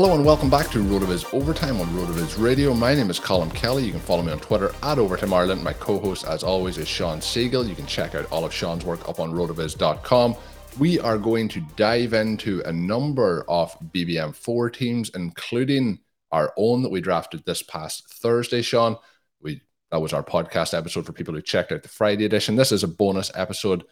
Hello and welcome back to RotoViz Overtime on RotoViz Radio. My name is Colm Kelly. You can follow me on Twitter at Overtime Ireland. My co-host, as always, is Shawn Siegele. You can check out all of Shawn's work up on rotoviz.com. We are going to dive into a number of BBM4 teams, including our own that we drafted this past Thursday, Shawn. We that was our podcast episode for people who checked out the Friday edition. This is a bonus episode.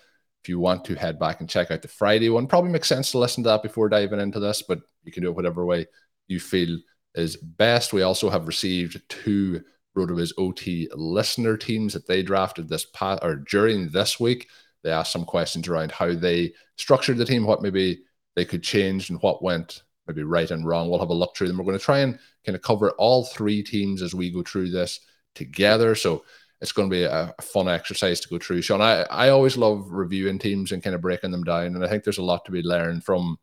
If you want to head back and check out the Friday one, probably makes sense to listen to that before diving into this, but you can do it whatever way you feel is best. We also have received two RotoViz OT listener teams that they drafted this past or during this week. They asked some questions around how they structured the team, what maybe they could change, and what went maybe right and wrong. We'll have a look through them. We're going to try and kind of cover all three teams as we go through this together. So it's going to be a, fun exercise to go through. Shawn, I, I always love reviewing teams and kind of breaking them down. And I think there's a lot to be learned from,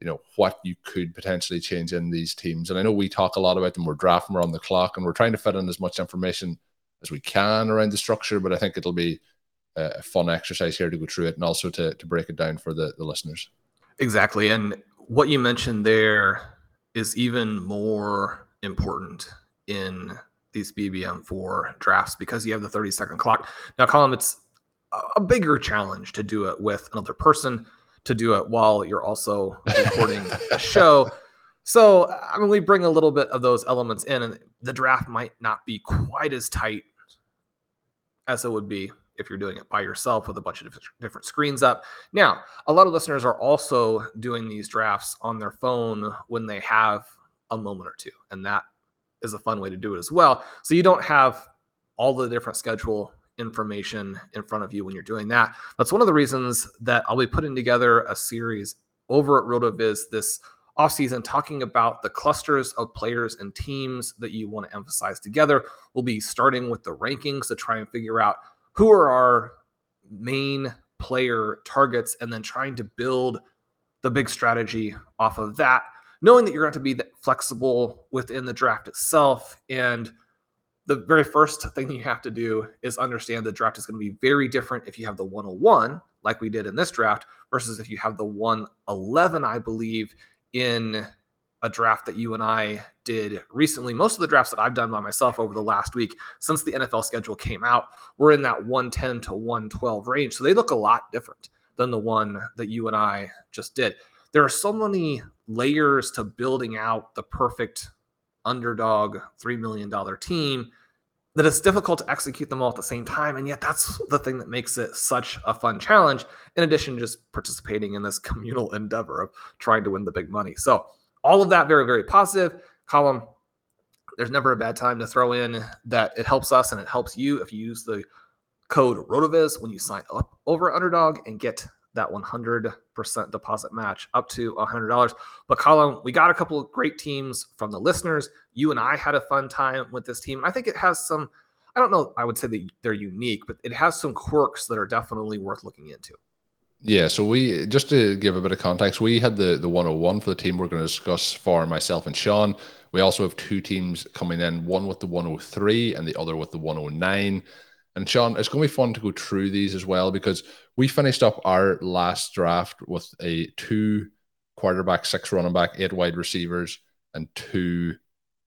you know, what you could potentially change in these teams. And I know we talk a lot about them. We're drafting, we're on the clock, and we're trying to fit in as much information as we can around the structure. But I think it'll be a fun exercise here to go through it and also to, to break it down for the, the listeners. Exactly. And what you mentioned there is even more important in these BBM4 drafts because you have the 30 second clock. Now, Colm, it's a bigger challenge to do it with another person, to do it while you're also recording a show. So, I mean, we bring a little bit of those elements in, and the draft might not be quite as tight as it would be if you're doing it by yourself with a bunch of different screens up. Now, a lot of listeners are also doing these drafts on their phone when they have a moment or two, and that is a fun way to do it as well. So you don't have all the different schedule information in front of you when you're doing that. That's one of the reasons that I'll be putting together a series over at RotoViz this offseason talking about the clusters of players and teams that you want to emphasize together. We'll be starting with the rankings to try and figure out who are our main player targets and then trying to build the big strategy off of that knowing that you're going to be flexible within the draft itself and the very first thing you have to do is understand the draft is going to be very different if you have the 101 like we did in this draft versus if you have the 111 i believe in a draft that you and I did recently. Most of the drafts that I've done by myself over the last week since the NFL schedule came out were in that 110 to 112 range. So they look a lot different than the one that you and I just did. There are so many layers to building out the perfect underdog $3 million team that it's difficult to execute them all at the same time. And yet, that's the thing that makes it such a fun challenge, in addition to just participating in this communal endeavor of trying to win the big money. So, all of that very, very positive. Colm, there's never a bad time to throw in that it helps us and it helps you if you use the code RotoViz when you sign up over Underdog and get that 100% deposit match up to $100. But Colm, we got a couple of great teams from the listeners. You and I had a fun time with this team. I think it has some, I don't know, I would say that they're unique, but it has some quirks that are definitely worth looking into. Yeah, so we just to give a bit of context, we had the the 101 for the team we're going to discuss for myself and Shawn. We also have two teams coming in, one with the 103 and the other with the 109. And Shawn, it's going to be fun to go through these as well because we finished up our last draft with a two quarterback, six running back, eight wide receivers, and two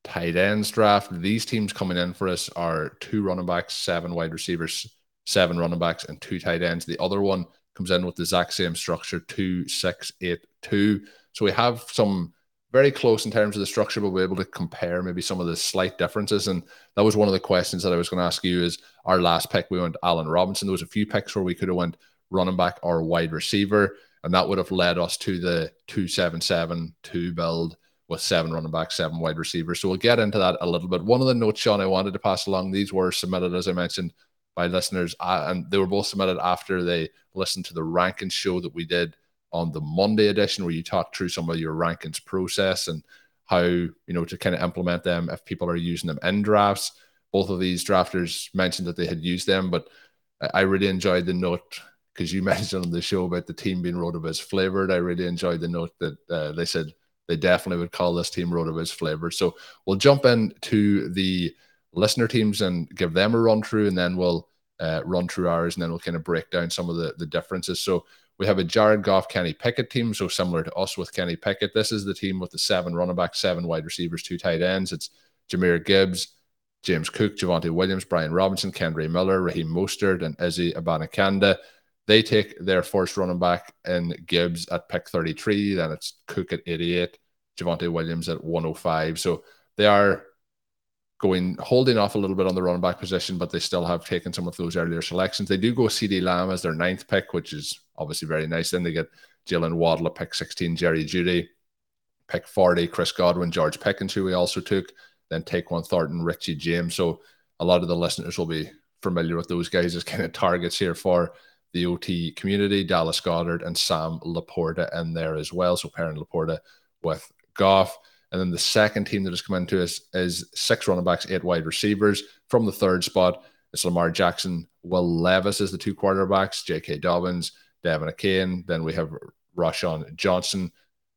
tight ends draft. These teams coming in for us are two running backs, seven wide receivers, seven running backs, and two tight ends. The other one comes in with the exact same structure, two, six, eight, two. So we have some very close in terms of the structure, but we're able to compare maybe some of the slight differences. And that was one of the questions that I was going to ask you is our last pick, we went Allen Robinson. There was a few picks where we could have went running back or wide receiver, and that would have led us to the 277 2 build with seven running backs, seven wide receivers. So we'll get into that a little bit. One of the notes, Shawn, I wanted to pass along, these were submitted, as I mentioned, by listeners, uh, and they were both submitted after they listened to the ranking show that we did on the Monday edition, where you talked through some of your rankings process and how you know to kind of implement them if people are using them in drafts. Both of these drafters mentioned that they had used them, but I really enjoyed the note because you mentioned on the show about the team being Rotoviz flavored. I really enjoyed the note that uh, they said they definitely would call this team Rotoviz flavored. So we'll jump into the listener teams and give them a run through, and then we'll uh, run through ours, and then we'll kind of break down some of the, the differences. So we have a Jared Goff, Kenny Pickett team, so similar to us with Kenny Pickett. This is the team with the seven running backs, seven wide receivers, two tight ends. It's Jahmyr Gibbs, James Cook, Javonte Williams, Brian Robinson, Kendre Miller, Raheem Mostert, and Izzy Abanikanda. They take their first running back in Gibbs at pick 33. Then it's Cook at 88, Javonte Williams at 105. So they are going holding off a little bit on the running back position, but they still have taken some of those earlier selections. They do go CeeDee Lamb as their ninth pick, which is obviously very nice. Then they get Jaylen Waddle at pick 16, Jerry Jeudy, pick 40, Chris Godwin, George Pickens, who we also took, then Tyquan Thornton, Richie James. So a lot of the listeners will be familiar with those guys as kind of targets here for the OT community, Dallas Goedert and Sam LaPorta in there as well. So pairing LaPorta with Goff. And then the second team that has come into us is six running backs, eight wide receivers. From the third spot, it's Lamar Jackson, Will Levis is the two quarterbacks, J.K. Dobbins, De'Von Achane. Then we have Roschon Johnson,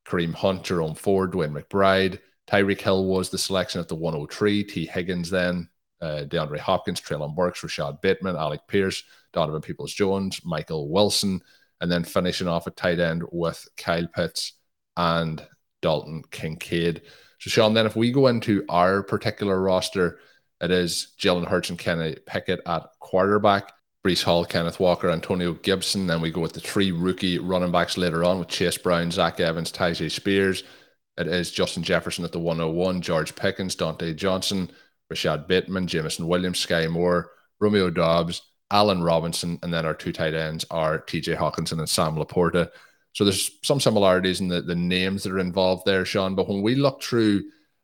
Kareem Hunt, Jerome Ford, DeWayne McBride. Tyreek Hill was the selection at the 103. Tee Higgins then, uh, DeAndre Hopkins, Treylon Burks, Rashod Bateman, Alec Pierce, Donovan Peoples Jones, Michael Wilson, and then finishing off at tight end with Kyle Pitts and Dalton Kincaid. So, Shawn, then if we go into our particular roster, it is Jalen Hurts and Kenny Pickett at quarterback, Breece Hall, Kenneth Walker, Antonio Gibson. Then we go with the three rookie running backs later on with Chase Brown, Zach Evans, Tyjae Spears. It is Justin Jefferson at the 101, George Pickens, Diontae Johnson, Rashod Bateman, Jameson Williams, Sky Moore, Romeo Doubs, Allen Robinson, and then our two tight ends are TJ Hockenson and Sam LaPorta. So there's some similarities in the, the names that are involved there, Shawn. But when we look through,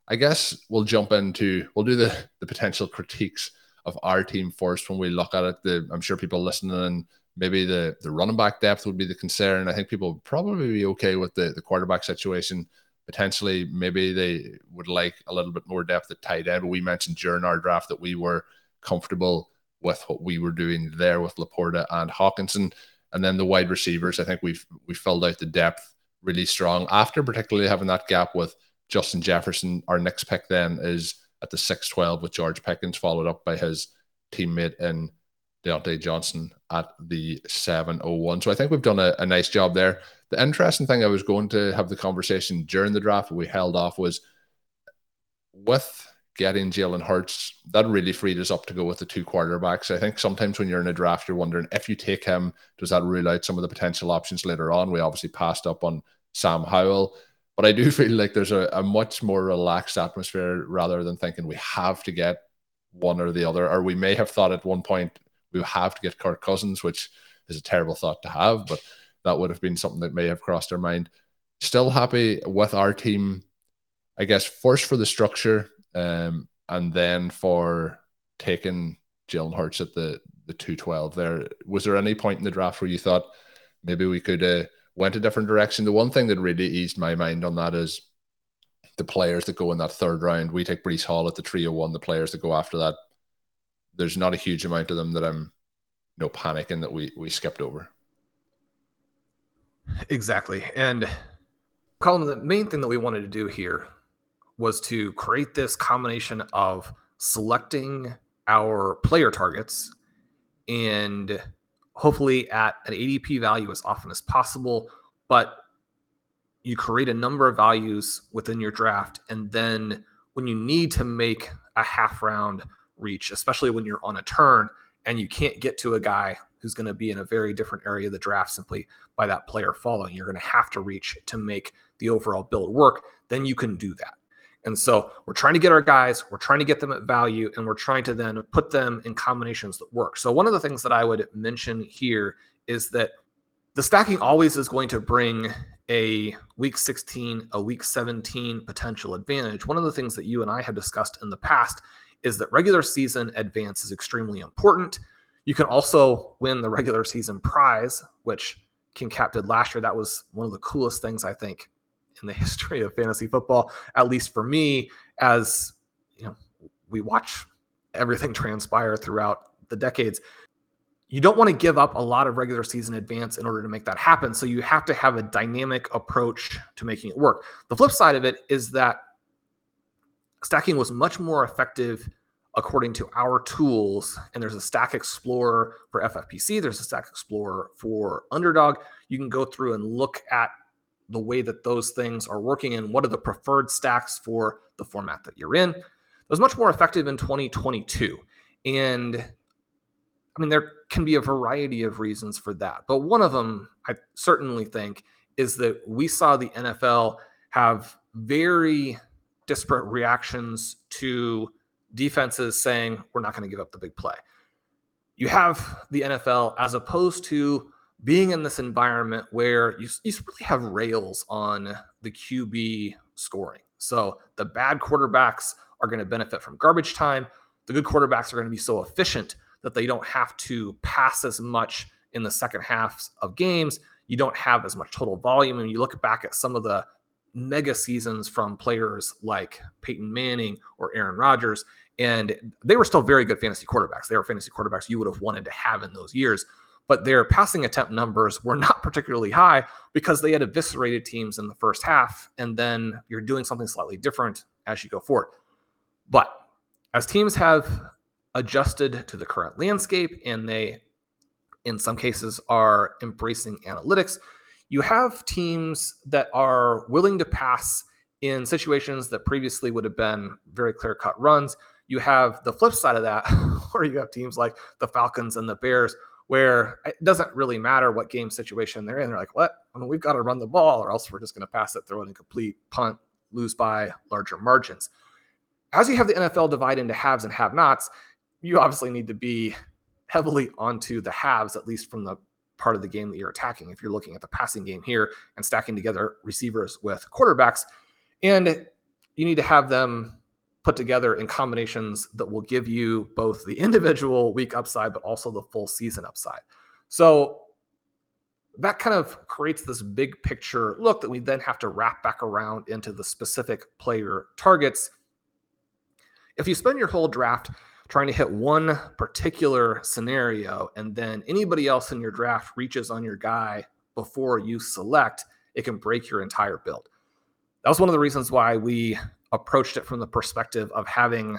I guess we'll jump into, we'll do the, the potential critiques of our team first when we look at it. The, I'm sure people listening and maybe the, the running back depth would be the concern. I think people would probably be okay with the, the quarterback situation. Potentially, maybe they would like a little bit more depth at tight end. But we mentioned during our draft that we were comfortable with what we were doing there with LaPorta and Hockenson. And then the wide receivers, I think we've we filled out the depth really strong after particularly having that gap with Justin Jefferson. Our next pick then is at the 6-12 with George Pickens, followed up by his teammate in Diontae Johnson at the 701. So I think we've done a, a, nice job there. The interesting thing I was going to have the conversation during the draft, we held off was with getting Jalen Hurts, that really freed us up to go with the two quarterbacks. I think sometimes when you're in a draft, you're wondering if you take him, does that rule out some of the potential options later on? We obviously passed up on Sam Howell, but I do feel like there's a, a much more relaxed atmosphere rather than thinking we have to get one or the other. Or we may have thought at one point have to get Kirk Cousins, which is a terrible thought to have, but that would have been something that may have crossed our mind. Still happy with our team. I guess first for the structure, um, and then for taking Jalen Hurts at the the two twelve, there was there any point in the draft where you thought maybe we could uh, went a different direction? The one thing that really eased my mind on that is the players that go in that third round. We take Breece Hall at the three hundred one. The players that go after that, there's not a huge amount of them that I'm no panicking that we we skipped over. Exactly. And Colm, the main thing that we wanted to do here was to create this combination of selecting our player targets and hopefully at an ADP value as often as possible, but you create a number of values within your draft. And then when you need to make a half round reach, especially when you're on a turn and you can't get to a guy who's going to be in a very different area of the draft simply by that player following, you're going to have to reach to make the overall build work, then you can do that. And so we're trying to get our guys, we're trying to get them at value, and we're trying to then put them in combinations that work. So, one of the things that I would mention here is that the stacking always is going to bring a week 16, a week 17 potential advantage. One of the things that you and I have discussed in the past is that regular season advance is extremely important. You can also win the regular season prize, which King Cap did last year. That was one of the coolest things I think in the history of fantasy football, at least for me, as you know, we watch everything transpire throughout the decades. You don't want to give up a lot of regular season advance in order to make that happen. So you have to have a dynamic approach to making it work. The flip side of it is that stacking was much more effective according to our tools. And there's a Stack Explorer for FFPC, there's a Stack Explorer for Underdog. You can go through and look at the way that those things are working and what are the preferred stacks for the format that you're in. It was much more effective in 2022. And I mean, there can be a variety of reasons for that. But one of them, I certainly think, is that we saw the NFL have very disparate reactions to defenses saying, we're not going to give up the big play. You have the NFL as opposed to being in this environment where you, you really have rails on the QB scoring. So the bad quarterbacks are going to benefit from garbage time. The good quarterbacks are going to be so efficient that they don't have to pass as much in the second halves of games. You don't have as much total volume. And you look back at some of the mega seasons from players like Peyton Manning or Aaron Rodgers, and they were still very good fantasy quarterbacks. They were fantasy quarterbacks you would have wanted to have in those years but their passing attempt numbers were not particularly high because they had eviscerated teams in the first half. And then you're doing something slightly different as you go forward. But as teams have adjusted to the current landscape and they, in some cases, are embracing analytics, you have teams that are willing to pass in situations that previously would have been very clear cut runs. You have the flip side of that, where you have teams like the Falcons and the Bears where it doesn't really matter what game situation they're in. They're like, what? I mean, we've got to run the ball, or else we're just going to pass it, throw it incomplete, punt, lose by larger margins. As you have the NFL divide into haves and have nots, you obviously need to be heavily onto the haves, at least from the part of the game that you're attacking. If you're looking at the passing game here and stacking together receivers with quarterbacks, and you need to have them put together in combinations that will give you both the individual week upside, but also the full season upside. So that kind of creates this big picture look that we then have to wrap back around into the specific player targets. If you spend your whole draft trying to hit one particular scenario and then anybody else in your draft reaches on your guy before you select, it can break your entire build. That was one of the reasons why we approached it from the perspective of having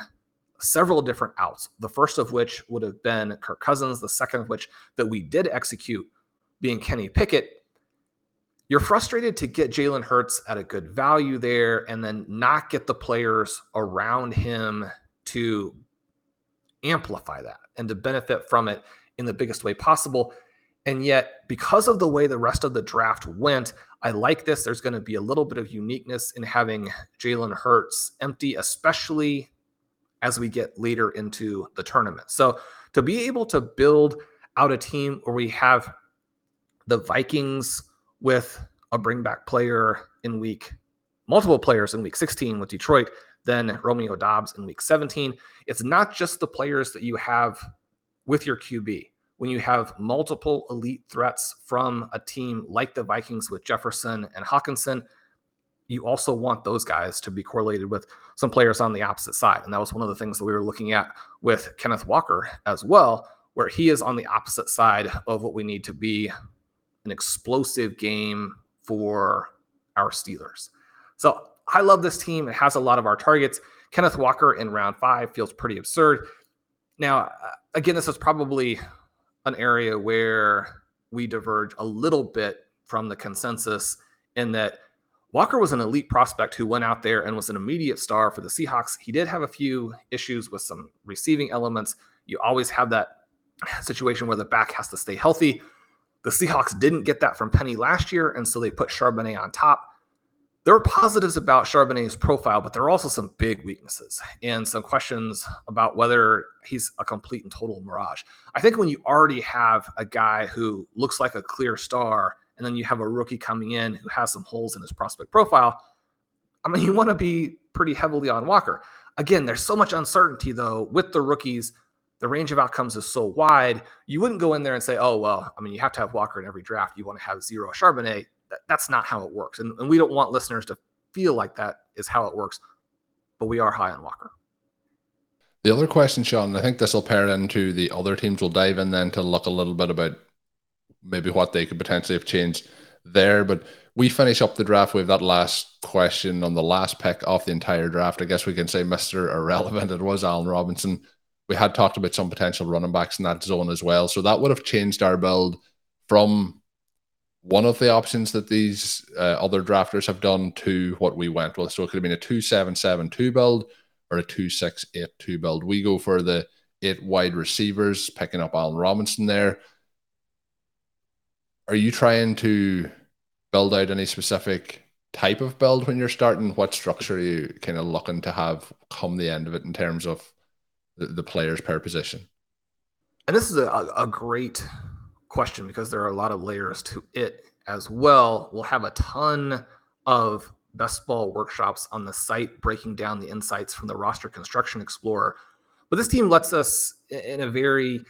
several different outs. The first of which would have been Kirk Cousins, the second of which that we did execute being Kenny Pickett. You're frustrated to get Jalen Hurts at a good value there and then not get the players around him to amplify that and to benefit from it in the biggest way possible. And yet, because of the way the rest of the draft went, I like this. There's going to be a little bit of uniqueness in having Jalen Hurts empty, especially as we get later into the tournament. So, to be able to build out a team where we have the Vikings with a bring back player in week, multiple players in week 16 with Detroit, then Romeo Doubs in week 17, it's not just the players that you have with your QB when you have multiple elite threats from a team like the Vikings with Jefferson and Hockenson, you also want those guys to be correlated with some players on the opposite side. And that was one of the things that we were looking at with Kenneth Walker as well, where he is on the opposite side of what we need to be an explosive game for our Steelers. So I love this team. It has a lot of our targets. Kenneth Walker in round five feels pretty absurd. Now, uh, again, this is probably an area where we diverge a little bit from the consensus in that Walker was an elite prospect who went out there and was an immediate star for the Seahawks. He did have a few issues with some receiving elements. You always have that situation where the back has to stay healthy. The Seahawks didn't get that from Penny last year, and so they put Charbonnet on top. There are positives about Charbonnet's profile, but there are also some big weaknesses and some questions about whether he's a complete and total mirage. I think when you already have a guy who looks like a clear star, and then you have a rookie coming in who has some holes in his prospect profile, I mean, you want to be pretty heavily on Walker. Again, there's so much uncertainty, though, with the rookies the range of outcomes is so wide, you wouldn't go in there and say, oh, well, I mean, you have to have Walker in every draft. You want to have zero Charbonnet. That, that's not how it works. And, and we don't want listeners to feel like that is how it works, but we are high on Walker. The other question, Shawn, I think this will pair into the other teams. We'll dive in then to look a little bit about maybe what they could potentially have changed there. But we finish up the draft with that last question on the last pick off the entire draft. I guess we can say Mr. Irrelevant. It was Allen Robinson we had talked about some potential running backs in that zone as well. So that would have changed our build from one of the options that these uh, other drafters have done to what we went with. So it could have been a 2772 build or a 2682 build. We go for the eight wide receivers, picking up Allen Robinson there. Are you trying to build out any specific type of build when you're starting? What structure are you kind of looking to have come the end of it in terms of the, the players per position? And this is a, a great question because there are a lot of layers to it as well. We'll have a ton of best ball workshops on the site breaking down the insights from the roster construction explorer. But this team lets us, in a very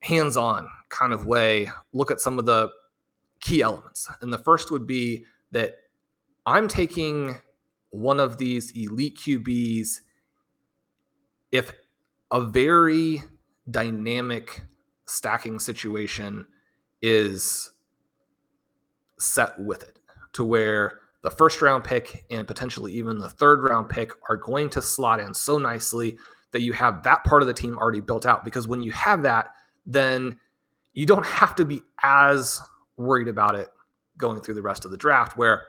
hands on kind of way, look at some of the key elements. And the first would be that I'm taking one of these elite QBs if a very dynamic stacking situation is set with it to where the first round pick and potentially even the third round pick are going to slot in so nicely that you have that part of the team already built out. Because when you have that, then you don't have to be as worried about it going through the rest of the draft. Where,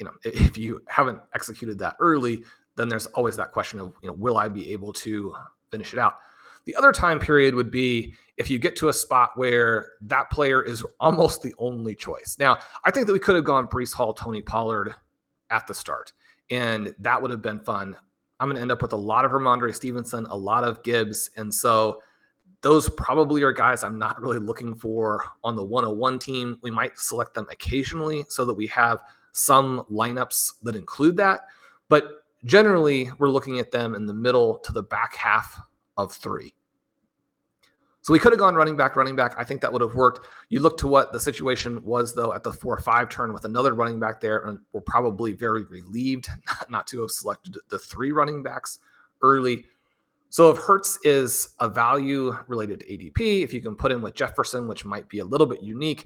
you know, if you haven't executed that early, then there's always that question of, you know, will I be able to finish it out? The other time period would be if you get to a spot where that player is almost the only choice. Now, I think that we could have gone Breece Hall, Tony Pollard at the start, and that would have been fun. I'm going to end up with a lot of Rhamondre Stevenson, a lot of Gibbs. And so those probably are guys I'm not really looking for on the 101 team. We might select them occasionally so that we have some lineups that include that. But generally we're looking at them in the middle to the back half of three. So we could have gone running back, running back. I think that would have worked. You look to what the situation was, though, at the four or five turn with another running back there, and we're probably very relieved not to have selected the three running backs early. So if Hurts is a value related to ADP, if you can put in with Jefferson, which might be a little bit unique,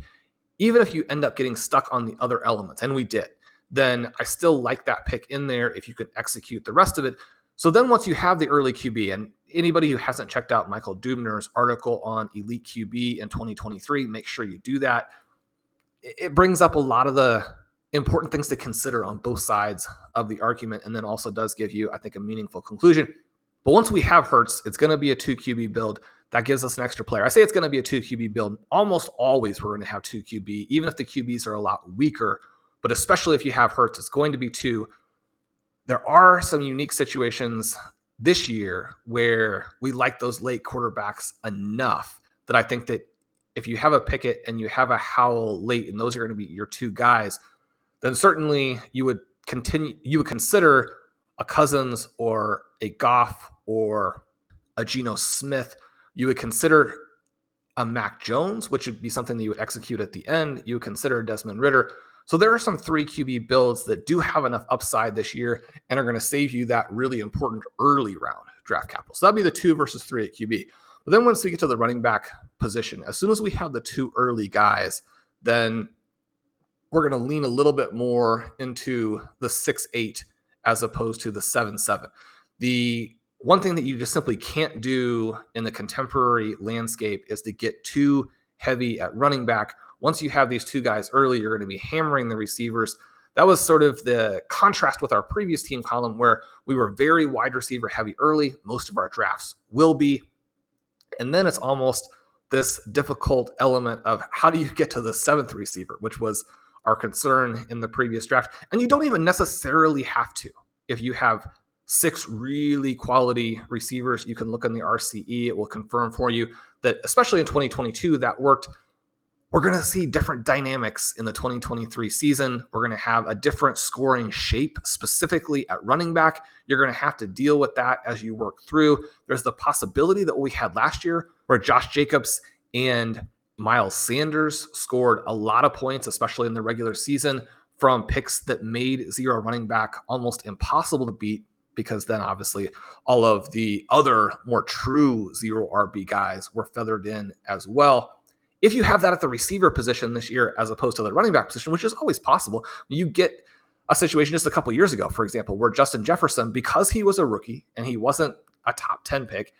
even if you end up getting stuck on the other elements, and we did, then I still like that pick in there if you could execute the rest of it. So then once you have the early QB, and anybody who hasn't checked out Michael Dubner's article on elite QB in 2023, make sure you do that. It brings up a lot of the important things to consider on both sides of the argument, and then also does give you, I think, a meaningful conclusion. But once we have Hurts, it's going to be a two QB build. That gives us an extra player. I say it's going to be a two QB build. Almost always we're going to have two QB, even if the QBs are a lot weaker but especially if you have Hurts, it's going to be two. There are some unique situations this year where we like those late quarterbacks enough that I think that if you have a Pickett and you have a Howell late, and those are going to be your two guys, then certainly you would continue. You would consider a Cousins or a Goff or a Geno Smith. You would consider a Mac Jones, which would be something that you would execute at the end. You would consider Desmond Ridder. So there are some three QB builds that do have enough upside this year and are going to save you that really important early round draft capital. So that'd be the two versus three at QB. But then once we get to the running back position, as soon as we have the two early guys, then we're going to lean a little bit more into the six eight as opposed to the seven seven. The one thing that you just simply can't do in the contemporary landscape is to get too heavy at running back. Once you have these two guys early, you're going to be hammering the receivers. That was sort of the contrast with our previous team Colm where we were very wide receiver heavy early. Most of our drafts will be. And then it's almost this difficult element of how do you get to the seventh receiver, which was our concern in the previous draft. And you don't even necessarily have to if you have six really quality receivers. You can look in the RCE, it will confirm for you that, especially in 2022, that worked. We're going to see different dynamics in the 2023 season. We're going to have a different scoring shape, specifically at running back. You're going to have to deal with that as you work through. There's the possibility that we had last year where Josh Jacobs and Miles Sanders scored a lot of points, especially in the regular season, from picks that made zero running back almost impossible to beat because then obviously all of the other more true zero RB guys were feathered in as well. If you have that at the receiver position this year as opposed to the running back position, which is always possible, you get a situation just a couple years ago, for example, where Justin Jefferson, because he was a rookie and he wasn't a top 10 pick,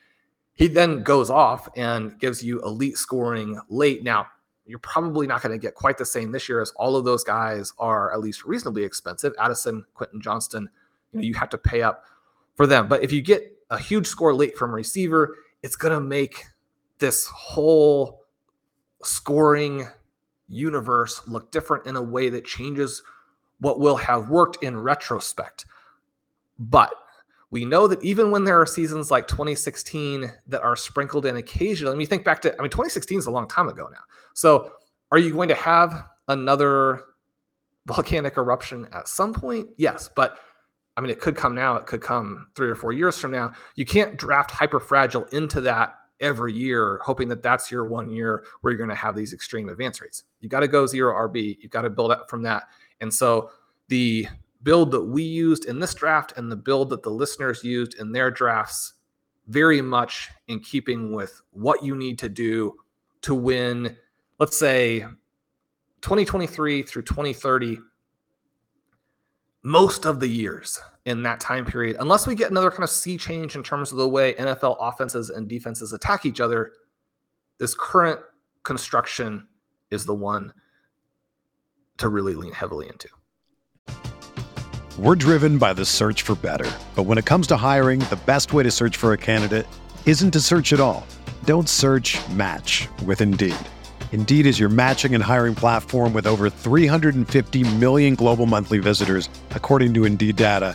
he then goes off and gives you elite scoring late. Now, you're probably not going to get quite the same this year as all of those guys are at least reasonably expensive. Addison, Quentin Johnston, you know, you have to pay up for them. But if you get a huge score late from receiver, it's going to make this whole scoring universe look different in a way that changes what will have worked in retrospect. But we know that even when there are seasons like 2016 that are sprinkled in occasionally, I mean, think back to, I mean, 2016 is a long time ago now. So are you going to have another volcanic eruption at some point? Yes. But I mean, it could come now, it could come three or four years from now. You can't draft hyper fragile into that every year, hoping that that's your one year where you're going to have these extreme advance rates. You got to go zero RB. You've got to build up from that. And so the build that we used in this draft and the build that the listeners used in their drafts very much in keeping with what you need to do to win, let's say 2023 through 2030 most of the years in that time period, unless we get another kind of sea change in terms of the way NFL offenses and defenses attack each other, this current construction is the one to really lean heavily into. We're driven by the search for better. But when it comes to hiring, the best way to search for a candidate isn't to search at all. Don't search match with Indeed. Indeed is your matching and hiring platform with over 350 million global monthly visitors, according to Indeed data,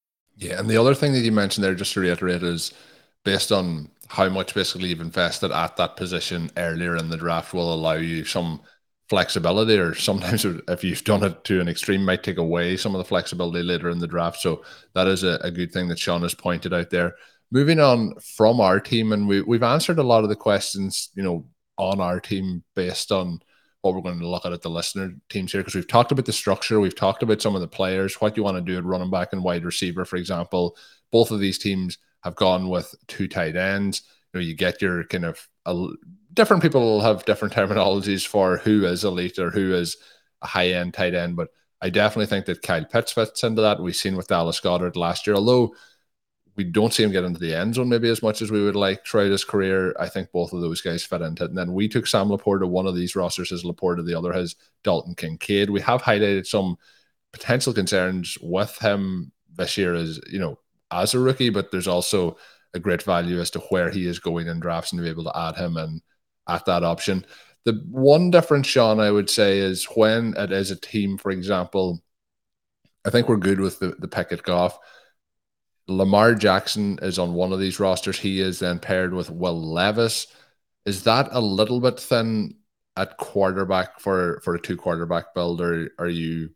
Yeah, and the other thing that you mentioned there, just to reiterate, is based on how much basically you've invested at that position earlier in the draft will allow you some flexibility, or sometimes if you've done it to an extreme, might take away some of the flexibility later in the draft. So that is a, a good thing that Shawn has pointed out there. Moving on from our team, and we, we've answered a lot of the questions, you know, on our team based on what we're going to look at at the listener teams here because we've talked about the structure, we've talked about some of the players, what you want to do at running back and wide receiver, for example. Both of these teams have gone with two tight ends. You know, you get your kind of uh, different people have different terminologies for who is elite or who is a high end tight end, but I definitely think that Kyle Pitts fits into that. We've seen with Dallas Goedert last year, although we don't see him get into the end zone maybe as much as we would like throughout his career. I think both of those guys fit into it. And then we took Sam LaPorta. One of these rosters is LaPorta, the other has Dalton Kincaid. We have highlighted some potential concerns with him this year as you know as a rookie, but there's also a great value as to where he is going in drafts and to be able to add him and at that option. The one difference, Shawn, I would say, is when it is a team, for example, I think we're good with the, the pick at Goff. Lamar Jackson is on one of these rosters. He is then paired with Will Levis. Is that a little bit thin at quarterback for, for a two quarterback build, or are you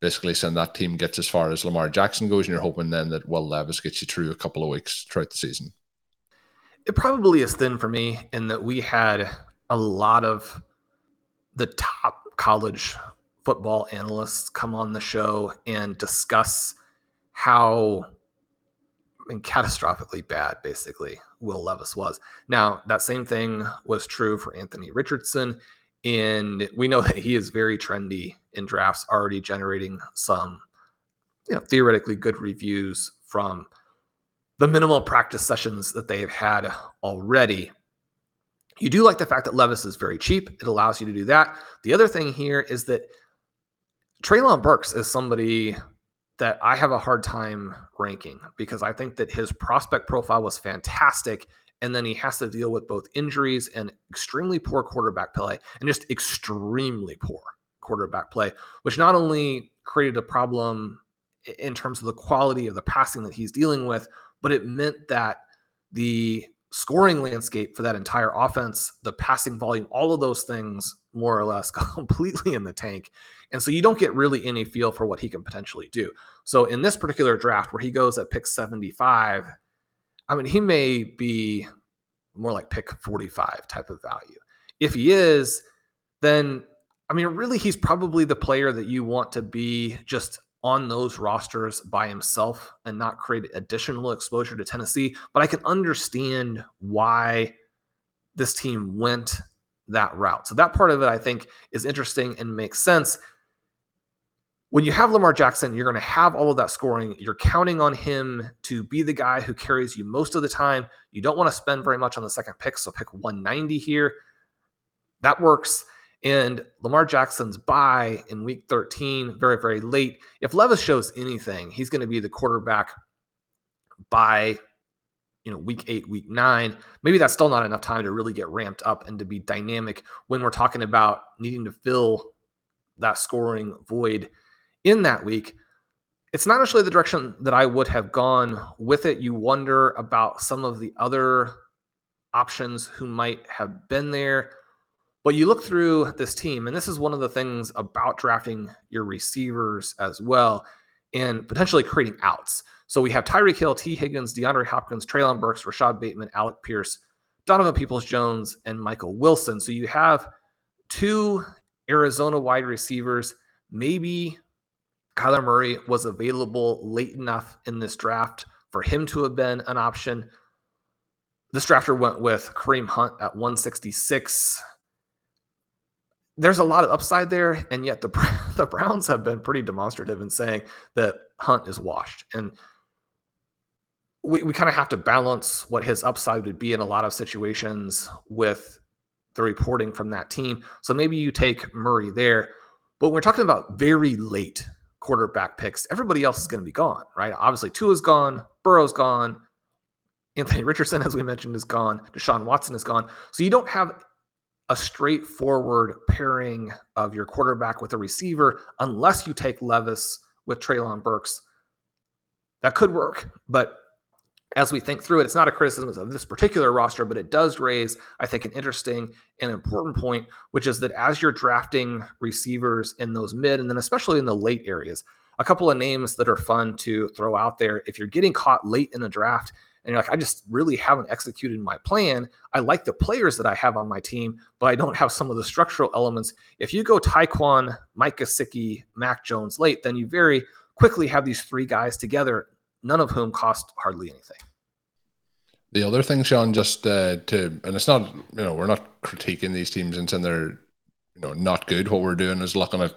basically saying that team gets as far as Lamar Jackson goes, and you're hoping then that Will Levis gets you through a couple of weeks throughout the season? It probably is thin for me in that we had a lot of the top college football analysts come on the show and discuss how Mean, catastrophically bad, basically, Will Levis was. Now, that same thing was true for Anthony Richardson. And we know that he is very trendy in drafts, already generating some, you know, theoretically good reviews from the minimal practice sessions that they have had already. You do like the fact that Levis is very cheap. It allows you to do that. The other thing here is that Treylon Burks is somebody that I have a hard time ranking because I think that his prospect profile was fantastic. And then he has to deal with both injuries and extremely poor quarterback play and just extremely poor quarterback play, which not only created a problem in terms of the quality of the passing that he's dealing with, but it meant that the scoring landscape for that entire offense, the passing volume, all of those things more or less completely in the tank. And so you don't get really any feel for what he can potentially do. So in this particular draft where he goes at pick 75, I mean, he may be more like pick 45 type of value. If he is, then I mean, really, he's probably the player that you want to be just on those rosters by himself and not create additional exposure to Tennessee. But I can understand why this team went that route. So that part of it, I think, is interesting and makes sense. When you have Lamar Jackson, you're going to have all of that scoring. You're counting on him to be the guy who carries you most of the time. You don't want to spend very much on the second pick, so pick 190 here. That works. And Lamar Jackson's bye in week 13, very, very late. If Levis shows anything, he's going to be the quarterback by you know week eight week nine maybe that's still not enough time to really get ramped up and to be dynamic when we're talking about needing to fill that scoring void in that week. It's not necessarily the direction that i would have gone with it. You wonder about some of the other options who might have been there. But you look through this team, and this is one of the things about drafting your receivers as well, and potentially creating outs. So we have Tyreek Hill, Tee Higgins, DeAndre Hopkins, Treylon Burks, Rashod Bateman, Alec Pierce, Donovan Peoples Jones, and Michael Wilson. So you have two Arizona wide receivers. Maybe Kyler Murray was available late enough in this draft for him to have been an option. This drafter went with Kareem Hunt at 166 there's a lot of upside there, and yet the the Browns have been pretty demonstrative in saying that Hunt is washed, and we we kind of have to balance what his upside would be in a lot of situations with the reporting from that team. So maybe you take Murray there, but we're talking about very late quarterback picks. Everybody else is going to be gone, right? Obviously, Tua's gone, Burrow's gone, Anthony Richardson, as we mentioned, is gone. Deshaun Watson is gone. So you don't have a straightforward pairing of your quarterback with a receiver, unless you take Levis with Treylon Burks. That could work, but as we think through it, it's not a criticism of this particular roster, but it does raise, I think, an interesting and important point, which is that as you're drafting receivers in those mid and then especially in the late areas, a couple of names that are fun to throw out there. If you're getting caught late in the draft and you're like, I just really haven't executed my plan. I like the players that I have on my team, but I don't have some of the structural elements. If you go Tyquan, Mike Gesicki, Mac Jones late, then you very quickly have these three guys together, none of whom cost hardly anything. The other thing, Shawn, just uh, to, and it's not, you know, we're not critiquing these teams and saying they're, you know, not good. What we're doing is looking at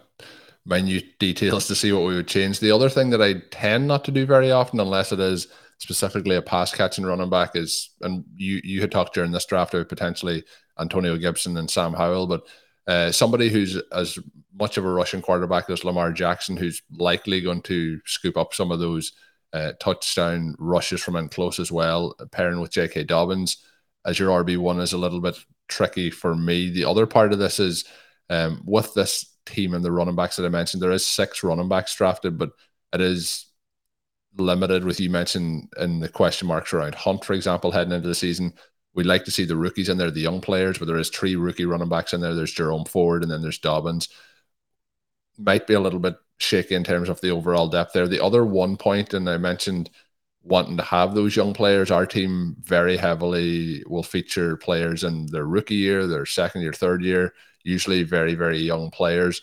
minute details to see what we would change. The other thing that I tend not to do very often, unless it is specifically a pass catching running back, is, and you you had talked during this draft about potentially Antonio Gibson and Sam Howell, but uh, somebody who's as much of a rushing quarterback as Lamar Jackson, who's likely going to scoop up some of those uh, touchdown rushes from in close as well, pairing with J.K. Dobbins as your RB1 is a little bit tricky for me. The other part of this is um, with this team and the running backs that I mentioned, there is six running backs drafted, but it is limited with you mentioned in the question marks around Hunt, for example, heading into the season. We'd like to see the rookies in there, the young players, but there is three rookie running backs in there. There's Jerome Ford and then there's Dobbins. Might be a little bit shaky in terms of the overall depth there. The other one point, and I mentioned wanting to have those young players, our team very heavily will feature players in their rookie year, their second year, third year, usually very, very young players.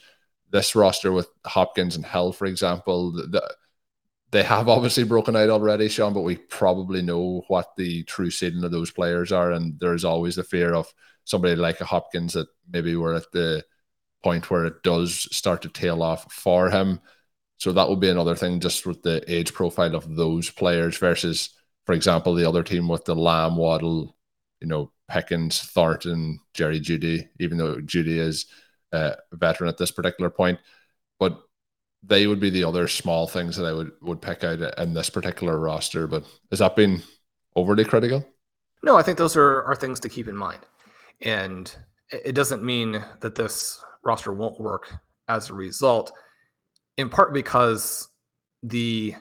This roster with Hopkins and Hill, for example, the, they have obviously broken out already, Shawn, but we probably know what the true ceiling of those players are. And there's always the fear of somebody like a Hopkins that maybe we're at the point where it does start to tail off for him. So that would be another thing just with the age profile of those players versus, for example, the other team with the Lamb, Waddle, you know, Pickens, Thornton, Jerry Jeudy, even though Jeudy is a veteran at this particular point. But they would be the other small things that I would would pick out in this particular roster. But has that been overly critical? No, I think those are, are things to keep in mind. And it doesn't mean that this roster won't work as a result, in part because the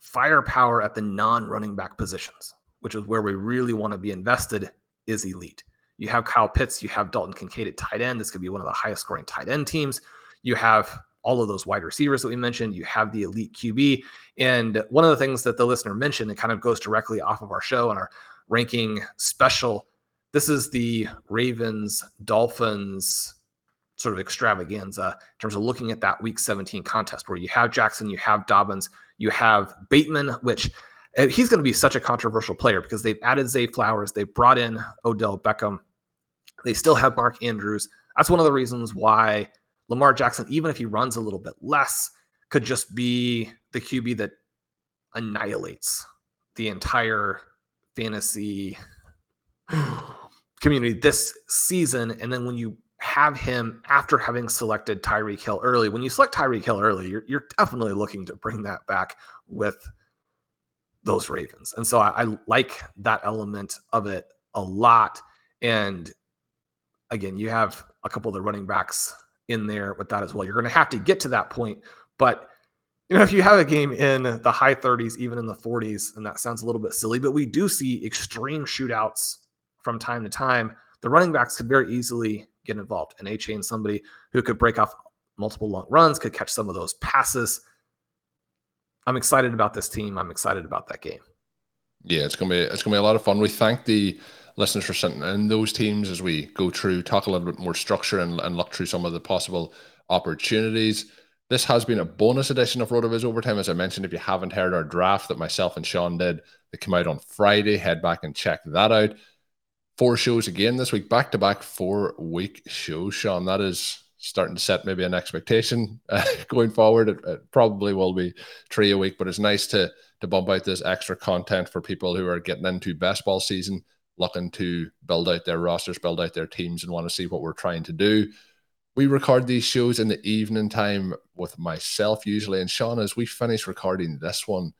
firepower at the non running back positions, which is where we really want to be invested, is elite. You have Kyle Pitts, you have Dalton Kincaid at tight end. This could be one of the highest scoring tight end teams. You have all of those wide receivers that we mentioned. You have the elite QB. And one of the things that the listener mentioned, it kind of goes directly off of our show and our ranking special. This is the Ravens Dolphins sort of extravaganza in terms of looking at that week 17 contest where you have Jackson, you have Dobbins, you have Bateman, which uh, he's going to be such a controversial player because they've added Zay Flowers, they brought in Odell Beckham, they still have Mark Andrews. That's one of the reasons why Lamar Jackson, even if he runs a little bit less, could just be the QB that annihilates the entire fantasy community this season. And then when you have him after having selected Tyreek Hill early, when you select Tyreek Hill early, you're, you're definitely looking to bring that back with those Ravens. And so I, I like that element of it a lot. And again, you have a couple of the running backs in there with that as well. You're going to have to get to that point, but you know, if you have a game in the high 30s, even in the 40s, and that sounds a little bit silly, but we do see extreme shootouts from time to time. The running backs could very easily get involved, and Achane somebody who could break off multiple long runs, could catch some of those passes. I'm excited about this team. I'm excited about that game. Yeah, it's gonna be it's gonna be a lot of fun. We thank the listeners for sitting in those teams as we go through, talk a little bit more structure and, and look through some of the possible opportunities. This has been a bonus edition of RotoViz Overtime. As I mentioned, if you haven't heard our draft that myself and Shawn did, that came out on Friday, head back and check that out. Four shows again this week, back to back four week shows. Shawn, that is starting to set maybe an expectation uh, going forward. It, it, probably will be three a week, but it's nice to to bump out this extra content for people who are getting into best ball season looking to build out their rosters, build out their teams, and want to see what we're trying to do. We record these shows in the evening time with myself usually. And Shawn, as we finish recording this one,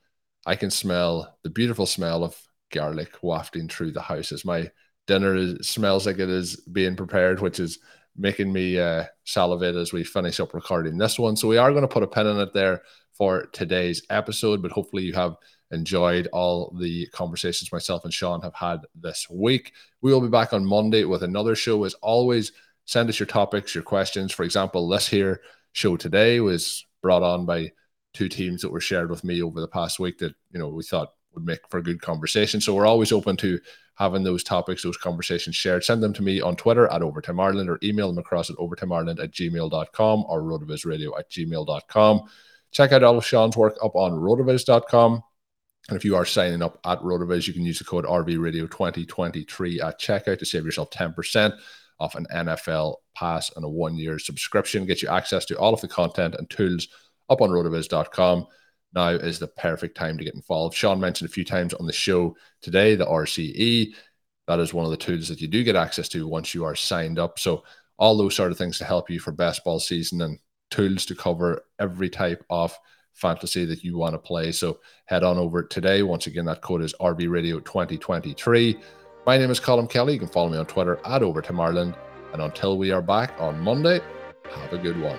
I can smell the beautiful smell of garlic wafting through the house as my dinner is, smells like it is being prepared, which is making me uh, salivate as we finish up recording this one. So we are going to put a pin in it there for today's episode, but hopefully you have enjoyed all the conversations myself and Shawn have had this week. We will be back on Monday with another show. As always, send us your topics, your questions. For example, this here show today was brought on by two teams that were shared with me over the past week that you know we thought would make for good conversation. So we're always open to having those topics, those conversations shared. Send them to me on Twitter at Overtime Ireland or email them across at overtimeireland at gmail.com or rotovizradio at gmail.com. Check out all of Shawn's work up on rotoviz.com. And if you are signing up at Rotoviz, you can use the code RVRadio2023 at checkout to save yourself 10% off an NFL pass and a one year subscription. Get you access to all of the content and tools up on rotoviz.com. Now is the perfect time to get involved. Shawn mentioned a few times on the show today the RCE. That is one of the tools that you do get access to once you are signed up. So, all those sort of things to help you for best ball season and tools to cover every type of fantasy that you want to play. So head on over today. Once again, that code is RV Radio 2023. My name is Colm Kelly. You can follow me on Twitter at to Ireland. And until we are back on Monday, have a good one.